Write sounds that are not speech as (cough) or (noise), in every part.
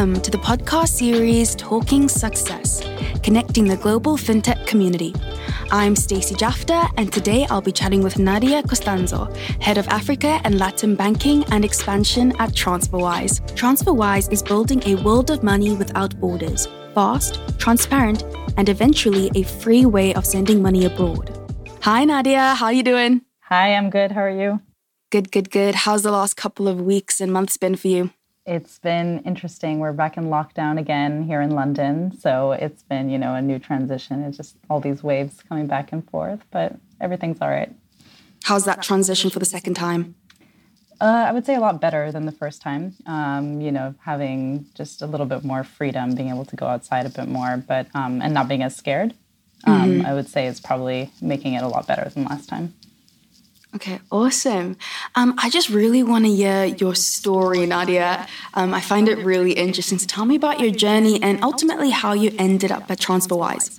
Welcome to the podcast series Talking Success, connecting the global fintech community. I'm Stacey Jafta, and today I'll be chatting with Nadia Costanzo, Head of Africa and Latin Banking and Expansion at TransferWise. TransferWise is building a world of money without borders, fast, transparent, and eventually a free way of sending money abroad. Hi Nadia, how are you doing? Hi, I'm good. How are you? Good, good, good. How's the last couple of weeks and months been for you? It's been interesting. We're back in lockdown again here in London. So it's been, you know, a new transition. It's just all these waves coming back and forth, but everything's all right. How's that transition for the second time? Uh, I would say a lot better than the first time. Um, you know, having just a little bit more freedom, being able to go outside a bit more, but um, and not being as scared. Um, mm-hmm. I would say is probably making it a lot better than last time. Okay, awesome. Um, I just really want to hear your story, Nadia. Um, I find it really interesting. So tell me about your journey and ultimately how you ended up at TransferWise.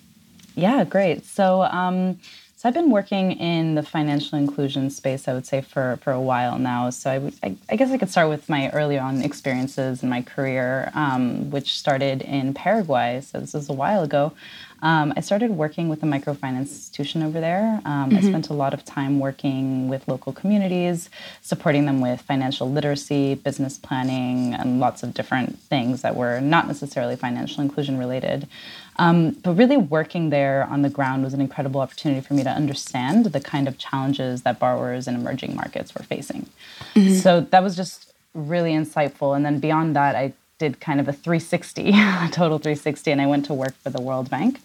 Yeah, great. So, um, so I've been working in the financial inclusion space, I would say, for, for a while now. So I, I guess I could start with my early on experiences in my career, um, which started in Paraguay. So this was a while ago. Um, I started working with a microfinance institution over there. Um, mm-hmm. I spent a lot of time working with local communities, supporting them with financial literacy, business planning, and lots of different things that were not necessarily financial inclusion related. Um, but really working there on the ground was an incredible opportunity for me to understand the kind of challenges that borrowers in emerging markets were facing. Mm-hmm. So that was just really insightful. And then beyond that, I did kind of a 360, (laughs) a total 360, and I went to work for the World Bank.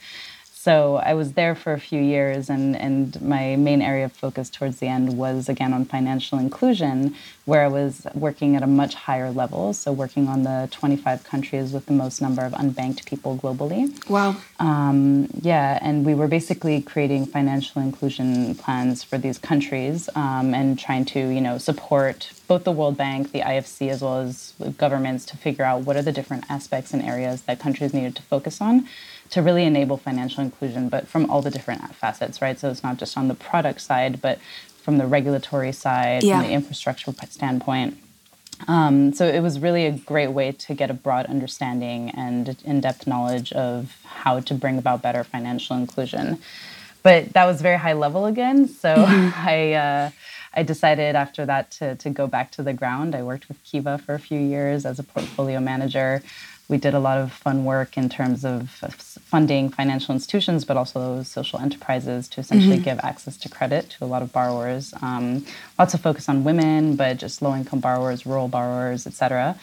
So I was there for a few years, and, and my main area of focus towards the end was again on financial inclusion, where I was working at a much higher level. So working on the 25 countries with the most number of unbanked people globally. Wow. Um, yeah, and we were basically creating financial inclusion plans for these countries um, and trying to, you know, support both the World Bank, the IFC, as well as governments to figure out what are the different aspects and areas that countries needed to focus on to really enable financial inclusion, but from all the different facets, right? So it's not just on the product side, but from the regulatory side, yeah. from the infrastructure standpoint. Um, so it was really a great way to get a broad understanding and in-depth knowledge of how to bring about better financial inclusion. But that was very high level again. So mm-hmm. (laughs) I uh, I decided after that to to go back to the ground. I worked with Kiva for a few years as a portfolio manager we did a lot of fun work in terms of funding financial institutions, but also social enterprises to essentially mm-hmm. give access to credit to a lot of borrowers. Um, lots of focus on women, but just low income borrowers, rural borrowers, etc.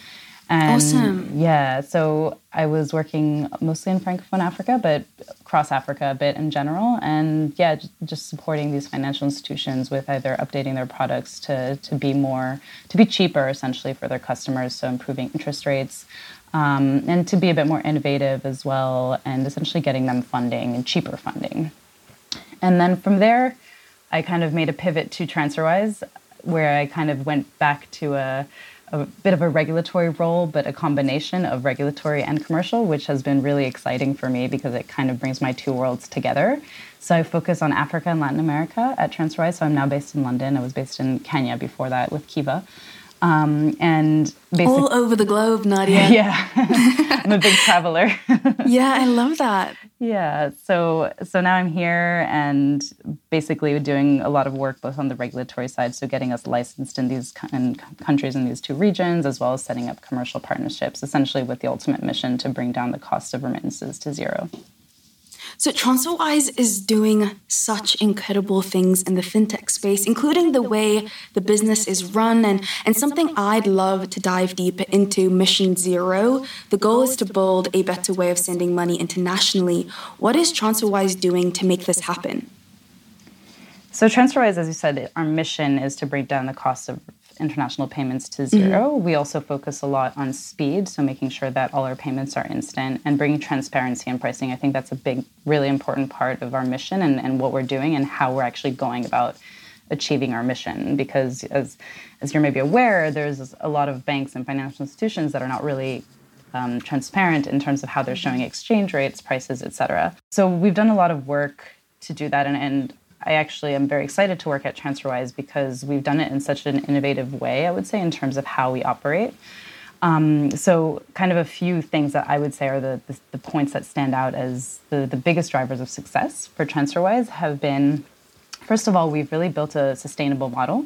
And awesome. Yeah, so I was working mostly in Francophone Africa, but across Africa a bit in general. And yeah, just supporting these financial institutions with either updating their products to, to be more, to be cheaper essentially for their customers. So improving interest rates, um, and to be a bit more innovative as well, and essentially getting them funding and cheaper funding. And then from there, I kind of made a pivot to TransferWise, where I kind of went back to a, a bit of a regulatory role, but a combination of regulatory and commercial, which has been really exciting for me because it kind of brings my two worlds together. So I focus on Africa and Latin America at TransferWise. So I'm now based in London. I was based in Kenya before that with Kiva. Um, and all over the globe, Nadia. (laughs) Yeah, I'm a big traveler. (laughs) yeah, I love that. Yeah, so so now I'm here and basically doing a lot of work both on the regulatory side, so getting us licensed in these in countries in these two regions, as well as setting up commercial partnerships, essentially with the ultimate mission to bring down the cost of remittances to zero. So TransferWise is doing such incredible things in the fintech space, including the way the business is run and, and something I'd love to dive deeper into Mission Zero. The goal is to build a better way of sending money internationally. What is TransferWise doing to make this happen? So TransferWise, as you said, our mission is to bring down the cost of international payments to 0 mm-hmm. We also focus a lot on speed, so making sure that all our payments are instant and bringing transparency in pricing. I think that's a big, really important part of our mission and, and what we're doing and how we're actually going about achieving our mission. Because as as you're maybe aware, there's a lot of banks and financial institutions that are not really um, transparent in terms of how they're showing exchange rates, prices, etc. So we've done a lot of work to do that, and, and I actually am very excited to work at TransferWise because we've done it in such an innovative way, I would say, in terms of how we operate. Um, so, kind of a few things that I would say are the, the, the points that stand out as the, the biggest drivers of success for TransferWise have been first of all, we've really built a sustainable model.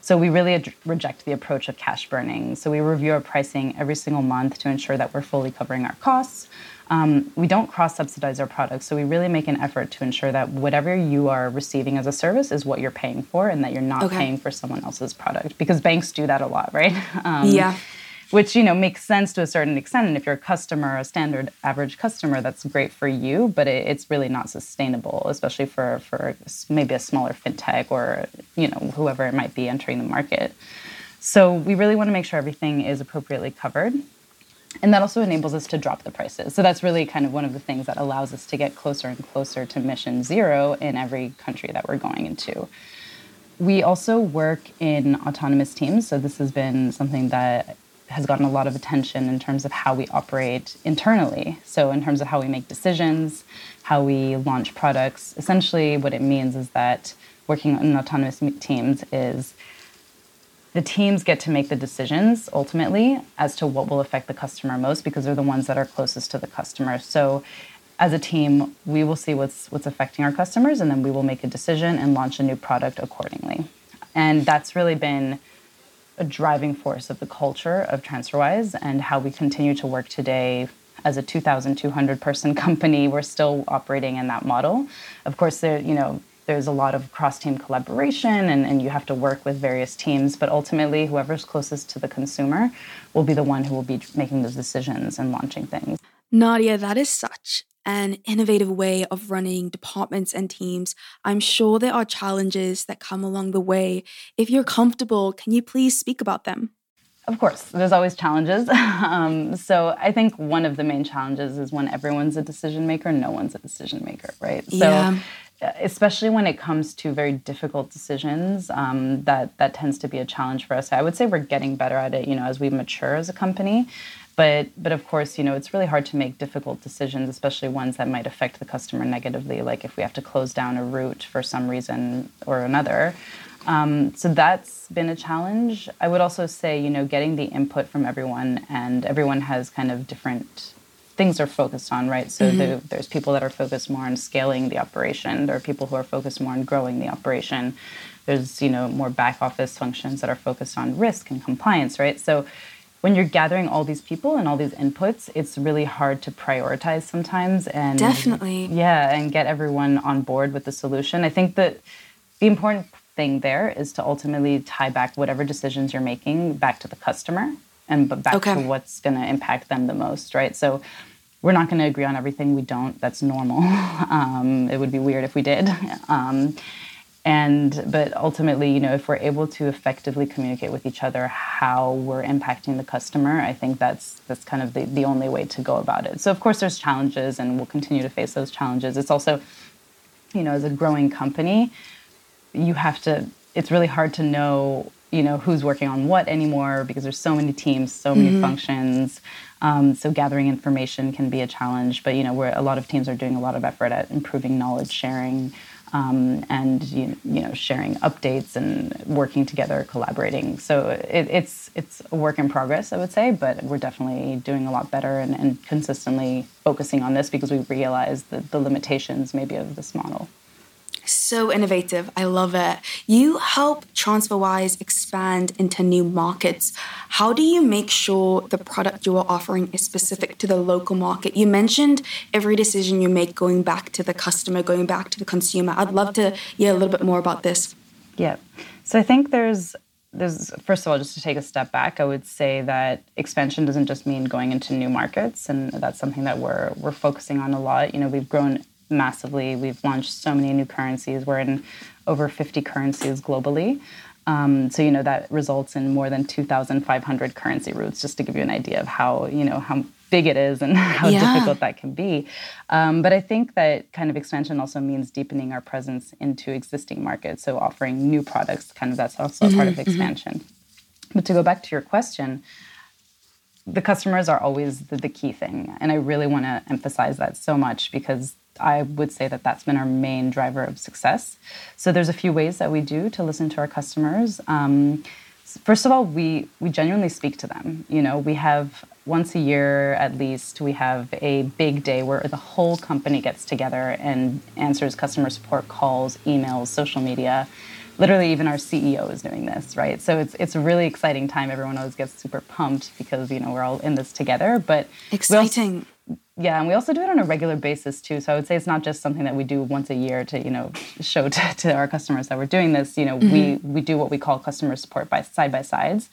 So we really ad- reject the approach of cash burning. So we review our pricing every single month to ensure that we're fully covering our costs. Um, we don't cross subsidize our products, so we really make an effort to ensure that whatever you are receiving as a service is what you're paying for, and that you're not okay. paying for someone else's product. Because banks do that a lot, right? (laughs) Um, yeah which you know makes sense to a certain extent. And if you're a customer a standard average customer that's great for you but it, it's really not sustainable especially for for maybe a smaller fintech or you know whoever it might be entering the market. So we really want to make sure everything is appropriately covered. And that also enables us to drop the prices. So that's really kind of one of the things that allows us to get closer and closer to mission zero in every country that we're going into. We also work in autonomous teams. So this has been something that has gotten a lot of attention in terms of how we operate internally. So, in terms of how we make decisions, how we launch products. Essentially, what it means is that working in autonomous teams is the teams get to make the decisions ultimately as to what will affect the customer most because they're the ones that are closest to the customer. So, as a team, we will see what's what's affecting our customers, and then we will make a decision and launch a new product accordingly. And that's really been a driving force of the culture of TransferWise and how we continue to work today as a 2,200 person company. We're still operating in that model. Of course, there, you know, there's a lot of cross team collaboration and, and you have to work with various teams, but ultimately, whoever's closest to the consumer will be the one who will be making those decisions and launching things. Nadia, that is such an innovative way of running departments and teams. I'm sure there are challenges that come along the way. If you're comfortable, can you please speak about them? Of course, there's always challenges. (laughs) um, so I think one of the main challenges is when everyone's a decision maker, no one's a decision maker, right? So yeah. especially when it comes to very difficult decisions, um, that that tends to be a challenge for us. I would say we're getting better at it, you know, as we mature as a company. But but of course, you know, it's really hard to make difficult decisions, especially ones that might affect the customer negatively, like if we have to close down a route for some reason or another. Um, so that's been a challenge. I would also say, you know, getting the input from everyone, and everyone has kind of different things they're focused on, right? So mm-hmm. the, there's people that are focused more on scaling the operation. There are people who are focused more on growing the operation. There's, you know, more back office functions that are focused on risk and compliance, right? So when you're gathering all these people and all these inputs, it's really hard to prioritize sometimes and definitely yeah, and get everyone on board with the solution. I think that the important thing there is to ultimately tie back whatever decisions you're making back to the customer and back okay. to what's going to impact them the most, right? So we're not going to agree on everything. We don't. That's normal. (laughs) Um, it would be weird if we did. Um, and but ultimately you know if we're able to effectively communicate with each other how we're impacting the customer i think that's that's kind of the, the only way to go about it. So of course there's challenges and we'll continue to face those challenges. It's also you know as a growing company you have to it's really hard to know you know who's working on what anymore because there's so many teams so many mm-hmm. functions. Um, so gathering information can be a challenge but you know where a lot of teams are doing a lot of effort at improving knowledge sharing um, and you, you, know sharing updates and working together, collaborating. So it, it's it's a work in progress, I would say, but we're definitely doing a lot better and, and consistently focusing on this because we realize the, the limitations maybe of this model. So innovative. I love it. You help TransferWise expand into new markets. How do you make sure the product you are offering is specific to the local market? You mentioned every decision you make going back to the customer, going back to the consumer. I'd love to hear a little bit more about this. Yeah. So I think there's there's first of all just to take a step back i would say that expansion doesn't just mean going into new markets and that's something that we're we're focusing on a lot you know we've grown massively. We've launched so many new currencies. We're in over 50 currencies globally. Um, so you know that results in more than 2,500 currency routes. Just to give you an idea of how you know how big it is and (laughs) how yeah. difficult that can be. Um, but I think that kind of expansion also means deepening our presence into existing markets. So offering new products, kind of that's also mm-hmm, part of mm-hmm. expansion. Mm-hmm. But to go back to your question, the customers are always the, the key thing, and I really want to emphasize that so much because I would say that that's been our main driver of success. So there's a few ways that we do to listen to our customers. Um, First of all, we we genuinely speak to them. You know, we have once a year at least we have a big day where the whole company gets together and answers customer support calls, emails, social media. Literally, even our CEO is doing this, right? So it's it's a really exciting time. Everyone always gets super pumped because you know we're all in this together. But exciting. Yeah, and we also do it on a regular basis too. So I would say it's not just something that we do once a year to you know show to, (laughs) to our customers that we're doing this. You know, mm-hmm. we we do what we call customer support by side by sides,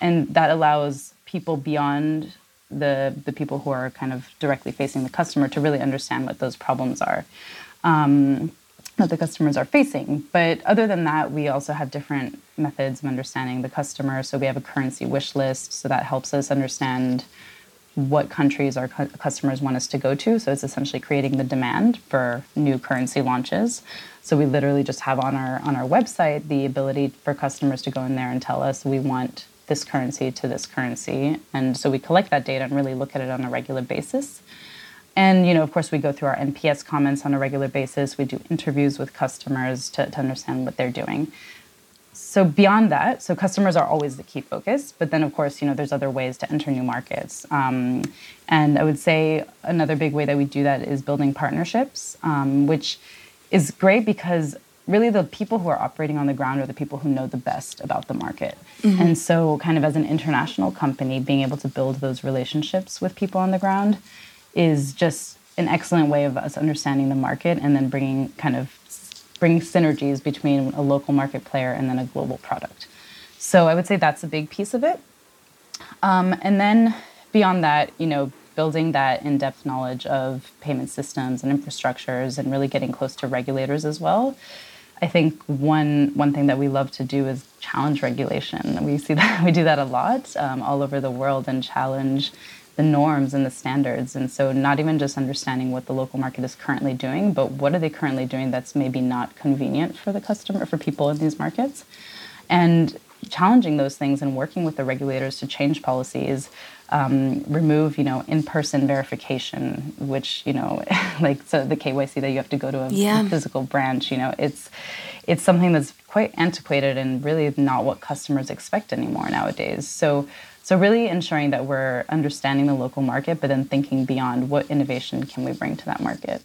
and that allows people beyond the the people who are kind of directly facing the customer to really understand what those problems are. Um, that the customers are facing. But other than that, we also have different methods of understanding the customer. So we have a currency wish list, so that helps us understand what countries our cu- customers want us to go to. So it's essentially creating the demand for new currency launches. So we literally just have on our on our website the ability for customers to go in there and tell us we want this currency to this currency. And so we collect that data and really look at it on a regular basis. And you know, of course, we go through our NPS comments on a regular basis. We do interviews with customers to, to understand what they're doing so beyond that, so customers are always the key focus, but then of course, you know, there's other ways to enter new markets. Um, and I would say another big way that we do that is building partnerships, um, which is great because really the people who are operating on the ground are the people who know the best about the market. Mm-hmm. And so, kind of as an international company, being able to build those relationships with people on the ground is just an excellent way of us understanding the market and then bringing kind of bring synergies between a local market player and then a global product. So I would say that's a big piece of it. Um, and then beyond that, you know, building that in-depth knowledge of payment systems and infrastructures and really getting close to regulators as well. I think one one thing that we love to do is challenge regulation. We see that (laughs) we do that a lot um, all over the world and challenge the norms and the standards. And so, not even just understanding what the local market is currently doing, but what are they currently doing that's maybe not convenient for the customer, for people in these markets, and challenging those things and working with the regulators to change policies. Um, remove, you know, in-person verification, which you know, (laughs) like so the KYC that you have to go to a yeah. physical branch. You know, it's it's something that's quite antiquated and really not what customers expect anymore nowadays. So so really ensuring that we're understanding the local market, but then thinking beyond what innovation can we bring to that market.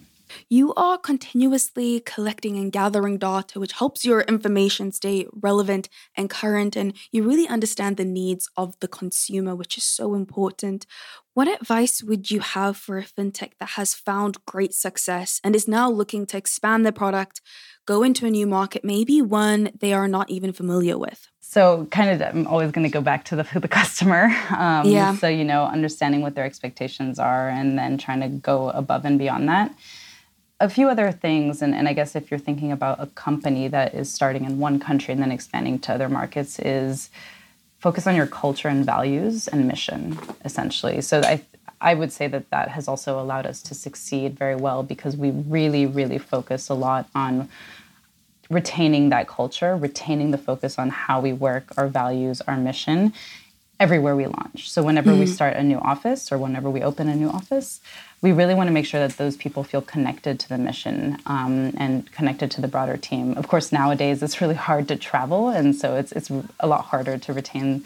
You are continuously collecting and gathering data, which helps your information stay relevant and current, and you really understand the needs of the consumer, which is so important. What advice would you have for a fintech that has found great success and is now looking to expand their product, go into a new market, maybe one they are not even familiar with? So, kind of, I'm always going to go back to the (laughs) the customer. Um, yeah. So, you know, understanding what their expectations are, and then trying to go above and beyond that. A few other things, and, and I guess if you're thinking about a company that is starting in one country and then expanding to other markets, is focus on your culture and values and mission, essentially. So, I I would say that that has also allowed us to succeed very well because we really, really focus a lot on retaining that culture, retaining the focus on how we work, our values, our mission everywhere we launch. So whenever mm-hmm. we start a new office or whenever we open a new office, we really want to make sure that those people feel connected to the mission um, and connected to the broader team. Of course, nowadays it's really hard to travel, and so it's it's a lot harder to retain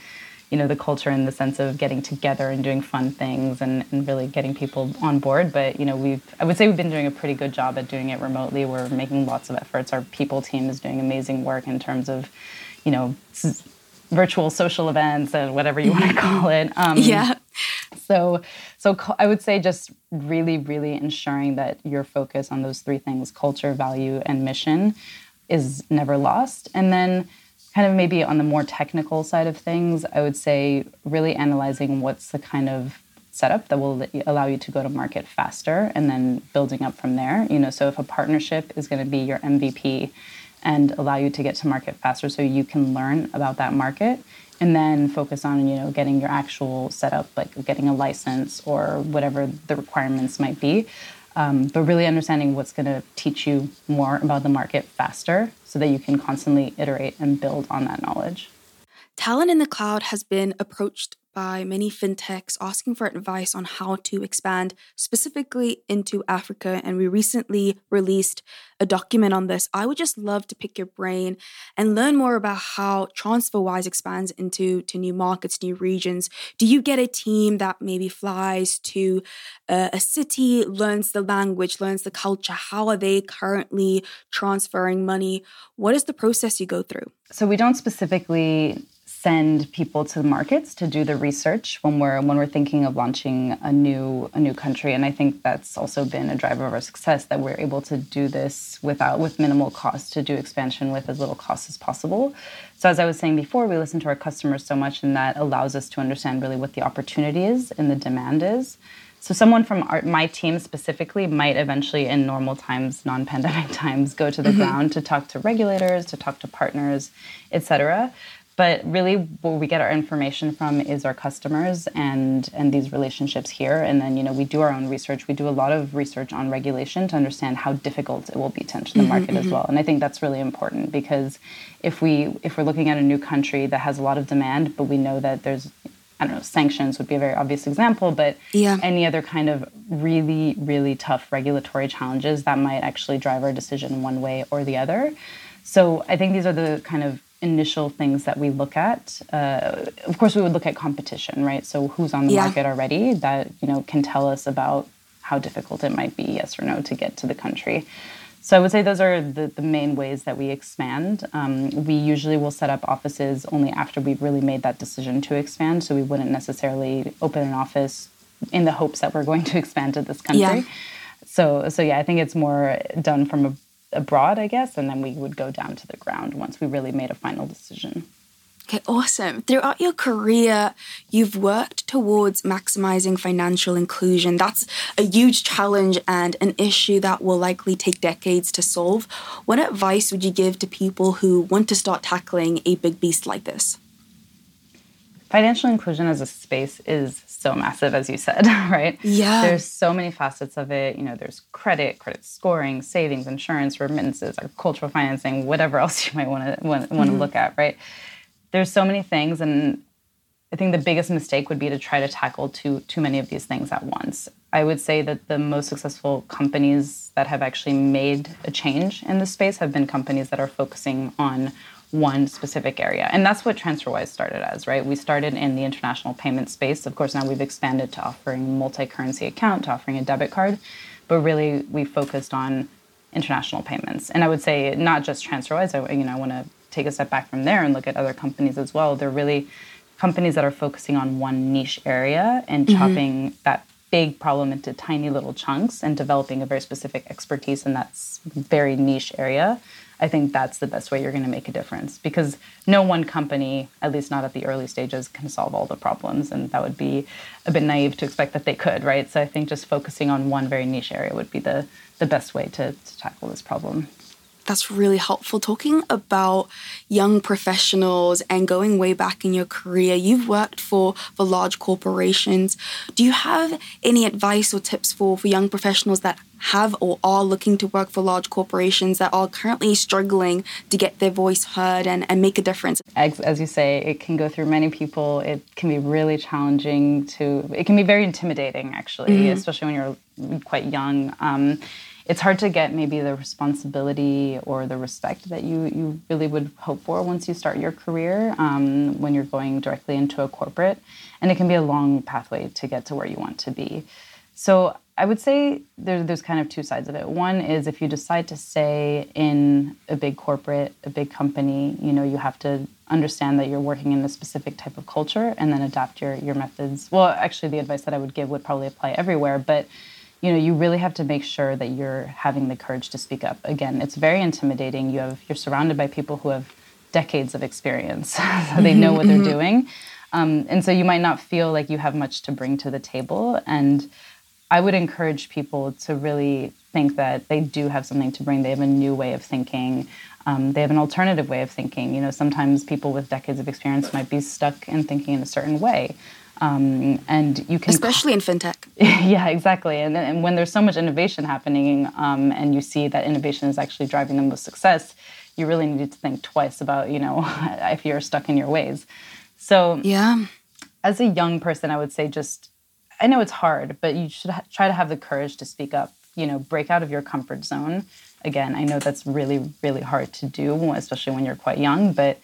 you know the culture in the sense of getting together and doing fun things and, and really getting people on board. But you know we've i would say we've been doing a pretty good job at doing it remotely. We're making lots of efforts. Our people team is doing amazing work in terms of you know virtual social events and whatever you want to call it. Um, yeah. so so i would say just really really ensuring that your focus on those three things culture value and mission is never lost. And then kind of maybe on the more technical side of things, I would say really analyzing what's the kind of setup that will allow you to go to market faster and then building up from there. You know, so if a partnership is going to be your MVP and allow you to get to market faster so you can learn about that market and then focus on, you know, getting your actual setup like getting a license or whatever the requirements might be. Um, but really understanding what's going to teach you more about the market faster so that you can constantly iterate and build on that knowledge. Talent in the cloud has been approached by many fintechs asking for advice on how to expand specifically into Africa. And we recently released a document on this. I would just love to pick your brain and learn more about how TransferWise expands into to new markets, new regions. Do you get a team that maybe flies to uh, a city, learns the language, learns the culture? How are they currently transferring money? What is the process you go through? So we don't specifically send people to the markets to do the research when we're when we're thinking of launching a new a new country. And i think that's also been a driver of our success that we're able to do this without with minimal cost to do expansion with as little cost as possible. So as i was saying before we listen to our customers so much and that allows us to understand really what the opportunity is and the demand is. So someone from our, my team specifically might eventually, in normal times, non-pandemic (laughs) times, go to the mm-hmm. ground to talk to regulators, to talk to partners, et cetera but really where we get our information from is our customers and and these relationships here and then you know we do our own research we do a lot of research on regulation to understand how difficult it will be to enter the mm-hmm, market mm-hmm. as well and i think that's really important because if we if we're looking at a new country that has a lot of demand but we know that there's I don't know, sanctions would be a very obvious example, but yeah. any other kind of really, really tough regulatory challenges that might actually drive our decision one way or the other. So I think these are the kind of initial things that we look at. Uh, of course, we would look at competition, right? So who's on the yeah. market already that you know can tell us about how difficult it might be, yes or no, to get to the country. So I would say those are the, the main ways that we expand. Um, we usually will set up offices only after we've really made that decision to expand. So we wouldn't necessarily open an office in the hopes that we're going to (laughs) expand to this country. Yeah. So so yeah, I think it's more done from a abroad, I guess, and then we would go down to the ground once we really made a final decision. Okay, awesome. Throughout your career, you've worked towards maximizing financial inclusion. That's a huge challenge and an issue that will likely take decades to solve. What advice would you give to people who want to start tackling a big beast like this? Financial inclusion as a space is so massive, as you said, (laughs) right? Yeah. There's so many facets of it. You know, there's credit, credit scoring, savings, insurance, remittances, agricultural financing, whatever (laughs) else you might want to want, want mm-hmm. to look at, right? There's so many things, and I think the biggest mistake would be to try to tackle too too many of these things at once. I would say that the most successful companies that have actually made a change in this space have been companies that are focusing on one specific area. And that's what TransferWise started as, right? We started in the international payment space. Of course, now we've expanded to offering multi-currency account, to offering a debit card, but really we focused on international payments. And I would say not just TransferWise, I, you know, I want to take a step back from there and look at other companies as well. They're really companies that are focusing on one niche area and mm-hmm. chopping that big problem into tiny little chunks and developing a very specific expertise in that very niche area I think that's the best way you're going to make a difference because no one company, at least not at the early stages, can solve all the problems. And that would be a bit naive to expect that they could, right? So I think just focusing on one very niche area would be the, the best way to, to tackle this problem that's really helpful. Talking about young professionals and going way back in your career, you've worked for, for large corporations. Do you have any advice or tips for, for young professionals that have or are looking to work for large corporations that are currently struggling to get their voice heard and, and make a difference? As, as you say, it can go through many people. It can be really challenging to, it can be very intimidating, actually, mm-hmm. especially when you're quite young. Um, it's hard to get maybe the responsibility or the respect that you, you really would hope for once you start your career um, when you're going directly into a corporate. And it can be a long pathway to get to where you want to be. So I would say there, there's kind of two sides of it. One is if you decide to stay in a big corporate, a big company, you know, you have to understand that you're working in a specific type of culture and then adapt your, your methods. Well, actually, the advice that I would give would probably apply everywhere, but you know you really have to make sure that you're having the courage to speak up again it's very intimidating you have you're surrounded by people who have decades of experience (laughs) so they know what they're mm-hmm. doing um, and so you might not feel like you have much to bring to the table and i would encourage people to really think that they do have something to bring. They have a new way of thinking. Um, they have an alternative way of thinking. You know sometimes people with decades of experience might be stuck in thinking in a certain way. Um, and you can especially in fintech. (laughs) Yeah exactly. And, and when there's so much innovation happening um, and you see that innovation is actually driving the most success you really need to think twice about you know (laughs) if you're stuck in your ways. So yeah. as a young person, I would say just, I know it's hard, but you should ha- try to have the courage to speak up, you know, break out of your comfort zone. Again, I know that's really, really hard to do, especially when you're quite young, but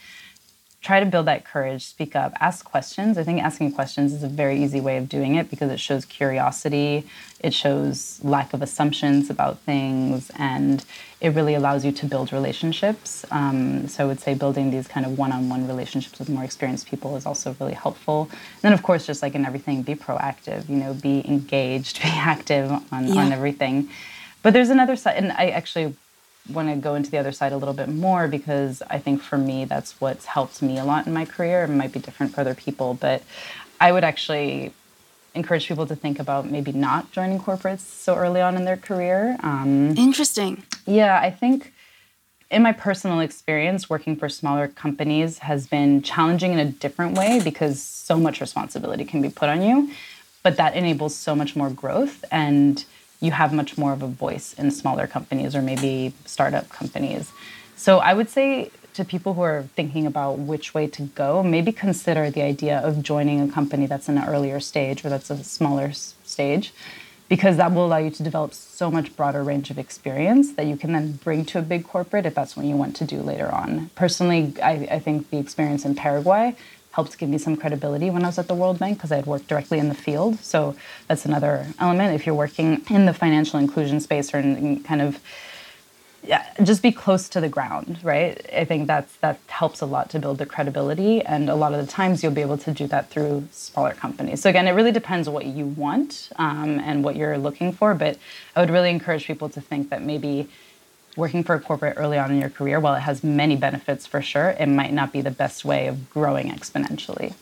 try to build that courage, speak up, ask questions. I think asking questions is a very easy way of doing it because it shows curiosity, it shows lack of assumptions about things, and it really allows you to build relationships. Um, so I would say building these kind of one on one relationships with more experienced people is also really helpful. And then, of course, just like in everything, be proactive, you know, be engaged, (laughs) be active on, yeah. on everything. But there's another side, and I actually want to go into the other side a little bit more because I think for me that's what's helped me a lot in my career. It might be different for other people, but I would actually encourage people to think about maybe not joining corporates so early on in their career. Um, Interesting. Yeah, I think in my personal experience, working for smaller companies has been challenging in a different way because so much responsibility can be put on you, but that enables so much more growth and you have much more of a voice in smaller companies or maybe startup companies. So I would say to people who are thinking about which way to go, maybe consider the idea of joining a company that's in an earlier stage or that's a smaller stage, because that will allow you to develop so much broader range of experience that you can then bring to a big corporate if that's what you want to do later on. Personally, I, I think the experience in Paraguay helped give me some credibility when I was at the World Bank because I had worked directly in the field. So that's another element. If you're working in the financial inclusion space or in kind of yeah, just be close to the ground, right? I think that's that helps a lot to build the credibility, and a lot of the times you'll be able to do that through smaller companies. So again, it really depends what you want um, and what you're looking for. But I would really encourage people to think that maybe working for a corporate early on in your career, while it has many benefits for sure, it might not be the best way of growing exponentially.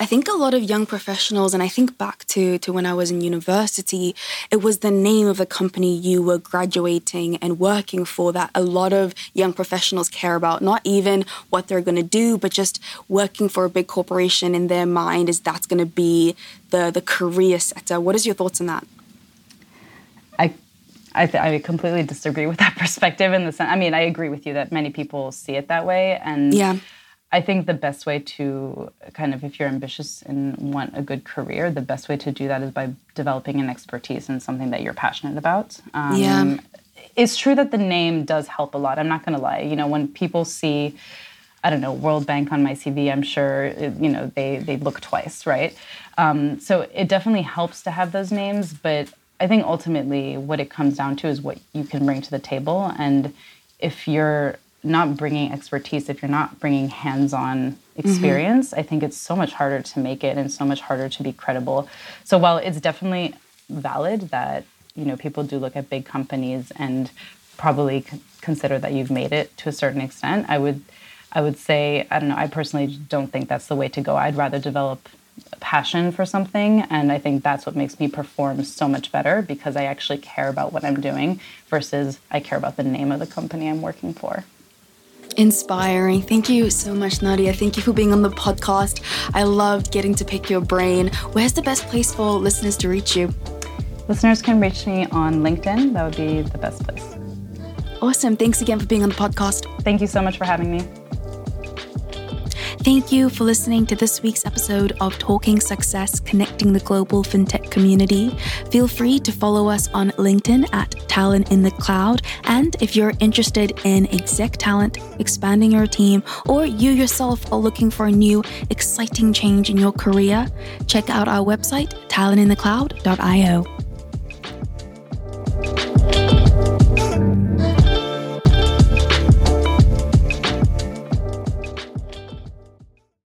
I think a lot of young professionals, and I think back to, to when I was in university, it was the name of the company you were graduating and working for that a lot of young professionals care about. Not even what they're going to do, but just working for a big corporation in their mind is that's going to be the, the career setter. What is your thoughts on that? I th- I completely disagree with (laughs) that perspective in the sense. I mean, I agree with you that many people see it that way, and yeah. I think the best way to kind of, if you're ambitious and want a good career, the best way to do that is by developing an expertise in something that you're passionate about. Um, yeah. It's true that the name does help a lot. I'm not going to lie. You know, when people see, I don't know, World Bank on my CV, I'm sure, you know, they, they look twice, right? Um, so it definitely helps to have those names, but I think ultimately what it comes down to is what you can bring to the table. And if you're not bringing expertise, if you're not bringing hands on mm-hmm. experience, mm-hmm. I think it's so much harder to make it and so much harder to be credible. So while it's definitely valid that you know people do look at big companies and probably c- consider that you've made it to a certain extent, I would I would say I don't know. I personally don't think that's the way to go. I'd rather develop passion for something and i think that's what makes me perform so much better because i actually care about what i'm doing versus i care about the name of the company i'm working for inspiring. Thank you so much, Nadia. Thank you for being on the podcast. I loved getting to pick your brain. Where's the best place for listeners to reach you? Listeners can reach me on LinkedIn. That would be the best place. Awesome. Thanks again for being on the podcast. Thank you so much for having me. Thank you for listening to this week's episode of Talking Success Connecting the Global FinTech Community. Feel free to follow us on LinkedIn at Talent in the Cloud. And if you're interested in exec talent, expanding your team, or you yourself are looking for a new, exciting change in your career, check out our website, talentinthecloud.io.